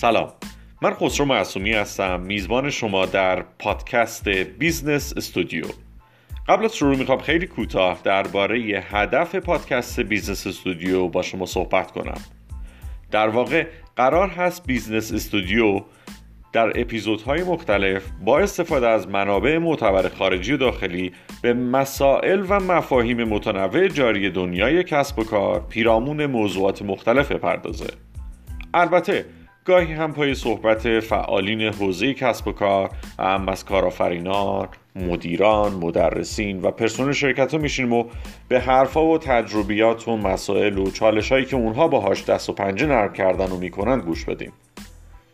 سلام. من خسرو معصومی هستم. میزبان شما در پادکست Business Studio. قبل از شروع می‌خوام خیلی کوتاه درباره هدف پادکست Business Studio با شما صحبت کنم. در واقع قرار هست Business Studio در اپیزودهای مختلف با استفاده از منابع معتبر خارجی و داخلی به مسائل و مفاهیم متنوع جاری دنیای کسب و کار پیرامون موضوعات مختلف بپردازه. البته گاهی هم پای صحبت فعالین حوزه کسب و کار هم از کارآفرینان مدیران مدرسین و پرسنل شرکت ها میشینیم و به حرفا و تجربیات و مسائل و چالش هایی که اونها باهاش دست و پنجه نرم کردن و می‌کنن گوش بدیم.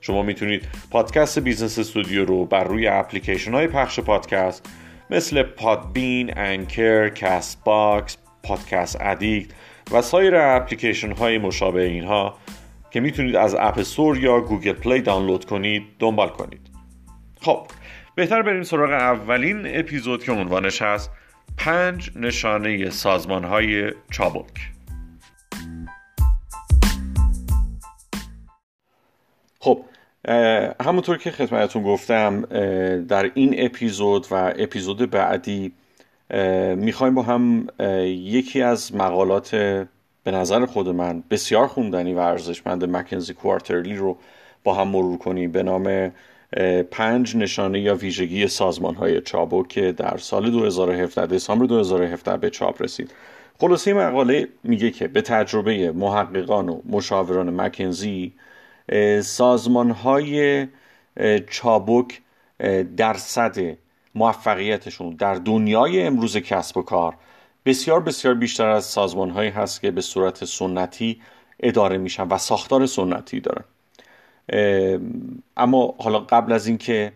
شما می‌تونید پادکست Business Studio رو بر روی اپلیکیشن های پخش پادکست مثل Podbean، Anchor، Castbox، Podcast Addict و سایر اپلیکیشن های مشابه اینها که می‌تونید از App Store یا Google Play دانلود کنید دنبال کنید. خب بهتر بریم سراغ اولین اپیزود که عنوانش هست پنج نشانه سازمان های چابک. خب همونطور که خدمتتون گفتم در این اپیزود و اپیزود بعدی می‌خوایم با هم یکی از مقالات به نظر خود من بسیار خوندنی و ارزشمند مکنزی کوارترلی رو با هم مرور کنیم به نام پنج نشانه یا ویژگی سازمان های چابو که در سال 2017 دسامبر 2017 به چاپ رسید. خلاصه مقاله میگه که به تجربه محققان و مشاوران مکنزی سازمان های چابک درصد موفقیتشون در دنیای امروز کسب و کار بسیار بسیار بیشتر از سازمان هایی هست که به صورت سنتی اداره میشن و ساختار سنتی دارن. اما حالا قبل از اینکه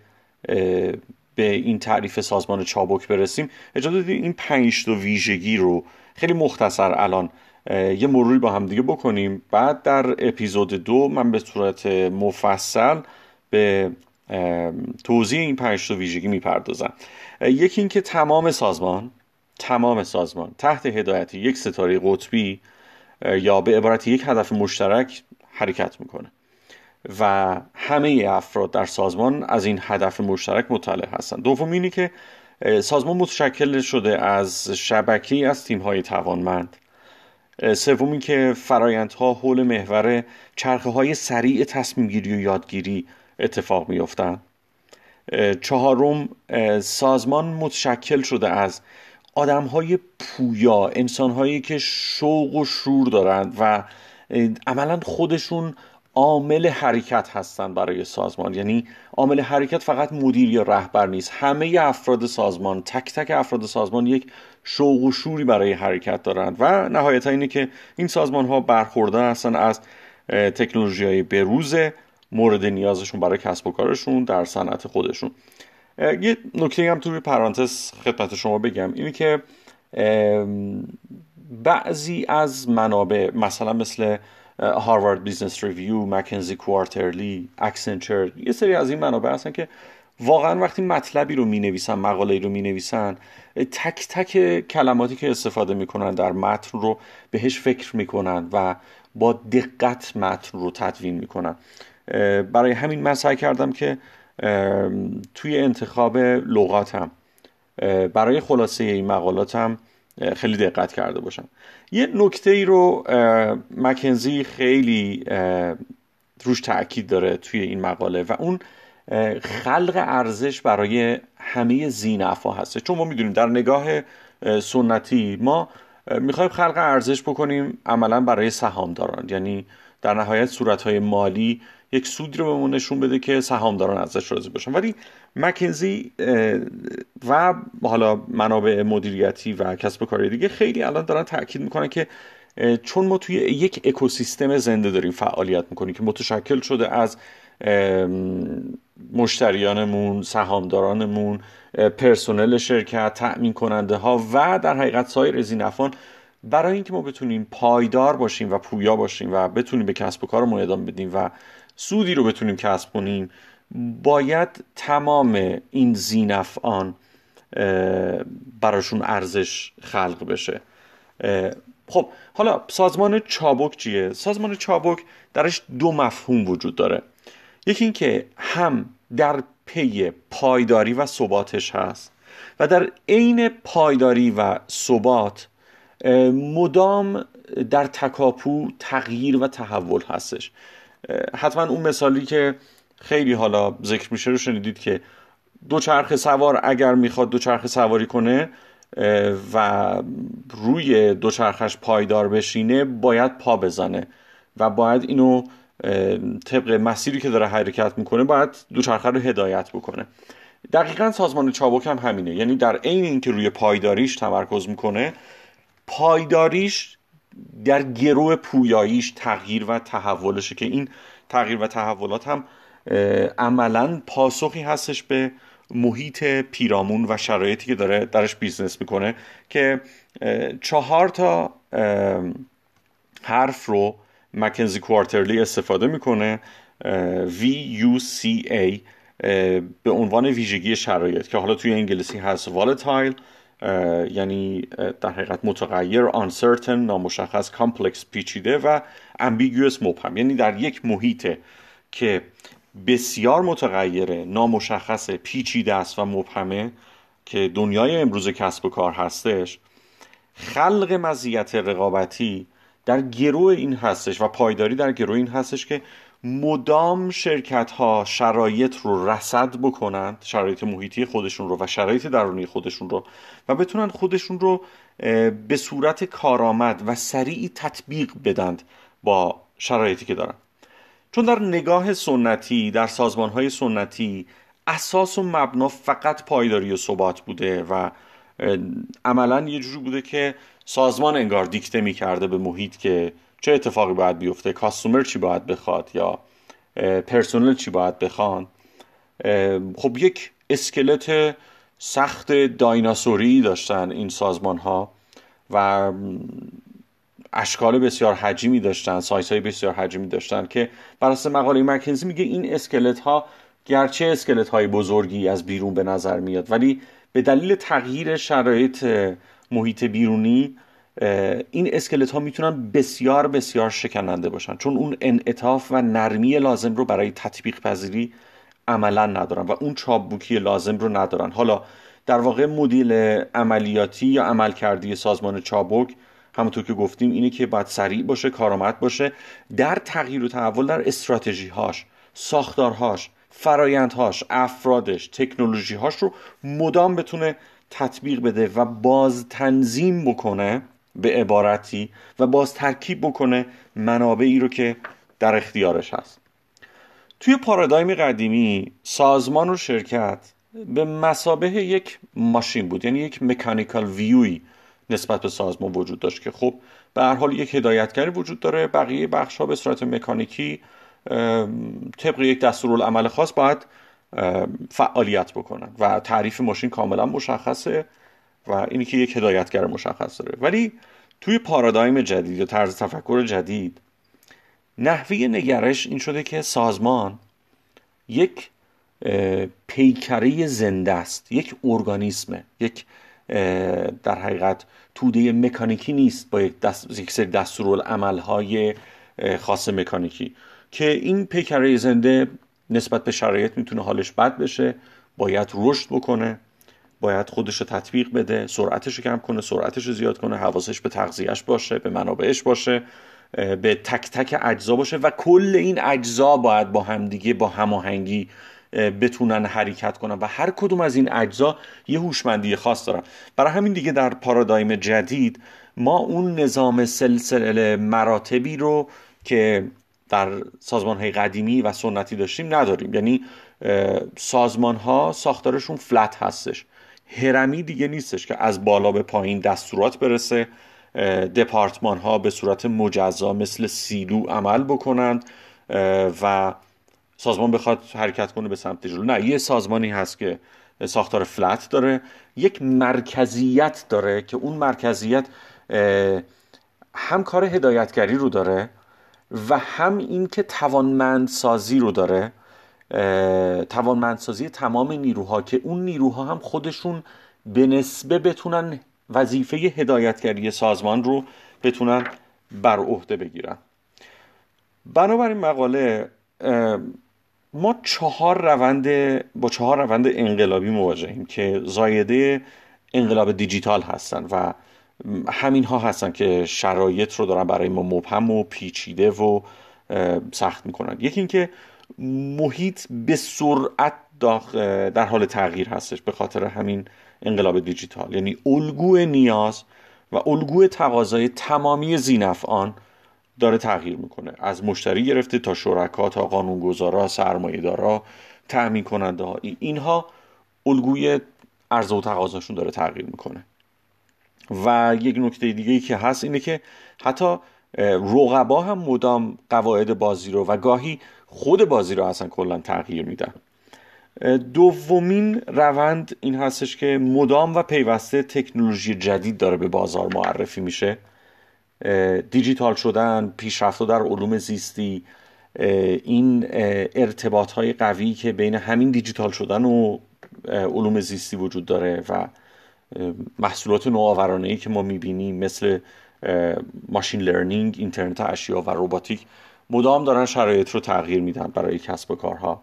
به این تعریف سازمان چابک برسیم اجازه بدید این پنج تا ویژگی رو خیلی مختصر الان یه مروری با هم دیگه بکنیم. بعد در اپیزود دو من به صورت مفصل به توضیح این پنج تا ویژگی می‌پردازم. یکی اینکه تمام سازمان تمام سازمان تحت هدایت یک ستاره قطبی یا به عبارت یک هدف مشترک حرکت می‌کنه. و همه افراد در سازمان از این هدف مشترک مطلع هستند. دوم اینی که سازمان متشکل شده از شبکه از تیم های توانمند سومی که فرایندها حول محور چرخه های سریع تصمیم گیری و یادگیری اتفاق میافتند. چهارم سازمان متشکل شده از آدم های پویا انسان هایی که شوق و شور دارند و عملا خودشون عامل حرکت هستند برای سازمان. یعنی عامل حرکت فقط مدیر یا رهبر نیست. همه افراد سازمان تک تک افراد سازمان یک شوق و شوری برای حرکت دارند و نهایتا اینه که این سازمان ها برخوردار هستن از تکنولوژی های بروز مورد نیازشون برای کسب و کارشون در صنعت خودشون. یه نکته هم توی پرانتز خدمت شما بگم. اینه که بعضی از منابع مثلا مثل Harvard Business Review McKinsey Quarterly Accenture یه سری از این منابع هستن که واقعا وقتی مطلبی رو می نویسن مقاله رو می نویسن تک تک کلماتی که استفاده می‌کنن در متن رو بهش فکر می‌کنن و با دقت متن رو تدوین می‌کنن. برای همین من سعی کردم که توی انتخاب لغاتم. برای خلاصه این مقالاتم خیلی دقت کرده باشم. یه نکته ای رو مکنزی خیلی روش تاکید داره توی این مقاله و اون خلق ارزش برای همه زینفا هسته. چون ما می‌دونیم در نگاه سنتی ما می‌خوایم خلق ارزش بکنیم عملا برای سهامداران. یعنی در نهایت صورتهای مالی یک سودی رو بهمون نشون بده که سهامداران ازش راضی باشن. ولی مکنزی و حالا منابع مدیریتی و کسب و کار دیگه خیلی الان دارن تاکید می‌کنن که چون ما توی یک اکوسیستم زنده داریم فعالیت می‌کنیم که متشکل شده از مشتریانمون سهامدارانمون پرسنل شرکت تأمین کننده ها و در حقیقت سایر زینفان برای اینکه ما بتونیم پایدار باشیم و پویا باشیم و بتونیم به کسب و کارمون ادامه بدیم و سودی رو بتونیم کسب کنیم باید تمام این زینفعان براشون ارزش خلق بشه. خب حالا سازمان چابک چیه؟ سازمان چابک درش دو مفهوم وجود داره. یکی اینکه هم در پی پایداری و ثباتش هست و در عین پایداری و ثبات مدام در تکاپو تغییر و تحول هستش. حتما اون مثالی که خیلی حالا ذکر میشه رو شنیدید که دوچرخه سوار اگر می‌خواد دوچرخه سواری کنه و روی دوچرخش پایدار بشینه باید پا بزنه و باید اینو طبق مسیری که داره حرکت می‌کنه باید دوچرخه رو هدایت بکنه. دقیقا سازمان چابک هم همینه. یعنی در عین اینکه روی پایداریش تمرکز می‌کنه پایداریش در گروه پویاییش تغییر و تحولشه که این تغییر و تحولات هم عملا پاسخی هستش به محیط پیرامون و شرایطی که داره درش business می‌کنه که چهار تا حرف رو مکنزی Quarterly استفاده می‌کنه VUCA به عنوان ویژگی شرایط که حالا توی انگلیسی هست volatile. یعنی در حقیقت متغیر uncertain نامشخص complex پیچیده و ambiguous مبهم. یعنی در یک محیط که بسیار متغیره نامشخص پیچیده است و مبهمه که دنیای امروز کسب و کار هستش خلق مزیت رقابتی در گروه این هستش و پایداری در گروه این هستش که مدام شرکت ها شرایط رو رصد بکنند شرایط محیطی خودشون رو و شرایط درونی خودشون رو و بتونن خودشون رو به صورت کارآمد و سریع تطبیق بدند با شرایطی که دارن. چون در نگاه سنتی در سازمان های سنتی اساس و مبنا فقط پایداری و ثبات بوده و عملا یه جوری بوده که سازمان انگار دیکته می‌کرده به محیط که چه اتفاقی باید بیفته؟ کاستومر چی باید بخواد یا پرسونل چی باید بخوان؟ خب یک اسکلت سخت دایناسوری داشتن این سازمان ها و اشکال بسیار حجیمی داشتن سایز های بسیار حجیمی داشتن که بر مقاله مکنزی میگه این اسکلت ها گرچه اسکلت های بزرگی از بیرون به نظر میاد ولی به دلیل تغییر شرایط محیط بیرونی این اسکلت ها می‌تونن بسیار بسیار شکننده باشن. چون اون انعطاف و نرمی لازم رو برای تطبیق پذیری عملا ندارن و اون چابوکی لازم رو ندارن. حالا در واقع مدل عملیاتی یا عملکردی سازمان چابک همونطور که گفتیم اینه که باید سریع باشه کارآمد باشه. در تغییر و تحول در استراتژی هاش ساختارهاش فرایندهاش افرادش تکنولوژیهاش رو مدام بتونه تطبیق بده و باز تنظیم بکنه. به عبارتی و باز ترکیب بکنه منابعی رو که در اختیارش هست. توی پارادایم قدیمی سازمان و شرکت به مسابه یک ماشین بود یعنی یک مکانیکال ویوی نسبت به سازمان وجود داشت که خب به هر حال یک هدایتگری وجود داره. بقیه بخش ها به صورت مکانیکی طبق یک دستورالعمل خاص باید فعالیت بکنن و تعریف ماشین کاملا مشخصه. و اینی که یک هدایتگر مشخص داره. ولی توی پارادایم جدید یا طرز تفکر جدید نحوه نگرش این شده که سازمان یک پیکره زنده است یک ارگانیسمه یک در حقیقت توده مکانیکی نیست با یک, دست، یک سری های خاص مکانیکی که این پیکره زنده نسبت به شرایط می‌تونه حالش بد بشه باید رشد بکنه. باید خودش رو تطبیق بده سرعتش رو کم کنه سرعتش رو زیاد کنه حواسش به تغذیهش باشه به منابعش باشه به تک تک اجزا باشه و کل این اجزا باید با همدیگه با هماهنگی بتونن حرکت کنن و هر کدوم از این اجزا یه هوشمندی خاص دارن. برای همین دیگه در پارادایم جدید ما اون نظام سلسله مراتبی رو که در سازمان های قدیمی و سنتی داشتیم نداریم. یعنی سازمان ها ساختارشون فلت هستش. هرمی دیگه نیستش که از بالا به پایین دستورات برسه دپارتمان ها به صورت مجزا مثل سیلو عمل بکنند و سازمان بخواد حرکت کنه به سمت جلو. نه یه سازمانی هست که ساختار فلت داره. یک مرکزیت داره که اون مرکزیت هم کار هدایتگری رو داره و هم این که توانمندسازی رو داره. توانمندسازی تمام نیروها که اون نیروها هم خودشون به نسبه بتونن وظیفه هدایتگری سازمان رو بتونن بر عهده بگیرن. بنابراین مقاله ما چهار روند با چهار روند انقلابی مواجهیم که زایده انقلاب دیجیتال هستن و همین ها هستن که شرایط رو دارن برای ما مبهم و پیچیده و سخت می‌کنن. یکی اینکه محیط به سرعت در حال تغییر هستش به خاطر همین انقلاب دیجیتال. یعنی الگوی نیاز و الگوی تقاضای تمامی زینفعان داره تغییر می‌کنه. از مشتری گرفته تا شرکا تا قانونگذارا سرمایهدارا تأمین کننده ها اینها الگوی عرضه و تقاضاشون داره تغییر می‌کنه. و یک نکته دیگه ای که هست اینه که حتی رقبا هم مدام قواعد بازی رو و گاهی خود بازی رو اصلا کلا تغییر میدن. دومین روند این هستش که مدام و پیوسته تکنولوژی جدید داره به بازار معرفی میشه. دیجیتال شدن پیشرفت در علوم زیستی این ارتباط های قوی که بین همین دیجیتال شدن و علوم زیستی وجود داره و محصولات نوآورانه ای که ما می‌بینیم مثل machine learning اینترنت اشیا و روباتیک مدام دارن شرایط رو تغییر میدن برای کسب و کارها.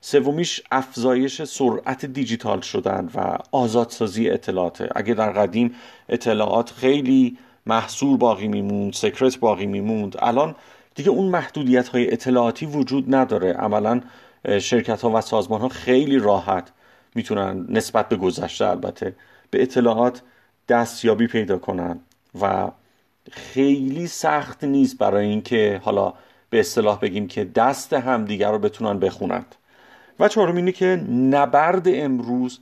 سومیش افزایش سرعت دیجیتال شدن و آزادسازی اطلاعات اگه در قدیم اطلاعات خیلی محصور باقی میموند secret باقی میموند الان دیگه اون محدودیت های اطلاعاتی وجود نداره. عملا شرکت ها و سازمان ها خیلی راحت می‌تونن نسبت به گذشته البته به اطلاعات دستیابی پیدا کنن و خیلی سخت نیست برای اینکه حالا به اصطلاح بگیم که دست همدیگر رو بتونن بخونند و چهارم اینه که نبرد امروز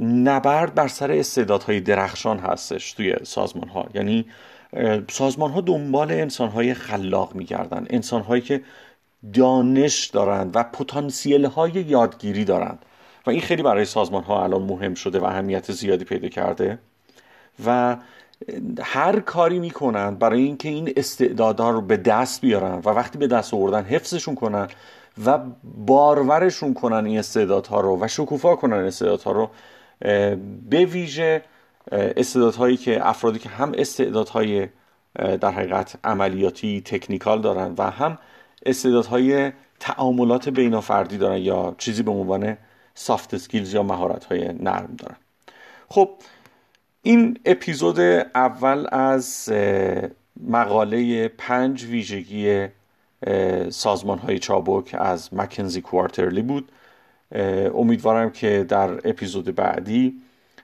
نبرد بر سر استعدادهای درخشان هستش توی سازمان ها یعنی سازمان ها دنبال انسان های خلاق میگردن. انسان هایی که دانش دارند و پتانسیل های یادگیری دارند و این خیلی برای سازمان ها الان مهم شده و اهمیت زیادی پیدا کرده. و هر کاری می‌کنن برای اینکه این استعدادها رو به دست بیارن و وقتی به دست آوردن حفظشون کنن و بارورشون کنن این استعدادها رو و شکوفا کنن استعدادها رو به ویژه استعدادهایی که افرادی که هم استعدادهای در حقیقت عملیاتی تکنیکال دارن و هم استعدادهای تعاملات بینافردی دارن یا چیزی به عنوان soft skills یا مهارت های نرم دارن. خب این اپیزود اول از مقاله پنج ویژگی سازمان های چابک از مکنزی Quarterly بود. امیدوارم که در اپیزود بعدی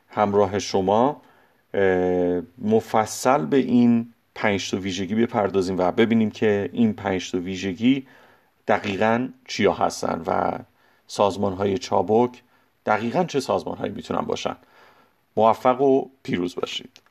همراه شما مفصل به این پنج تا ویژگی بپردازیم و ببینیم که این پنج تا ویژگی دقیقا چیا هستن و سازمان های چابک دقیقا چه سازمان هایی می‌تونن باشن. موفق و پیروز باشید.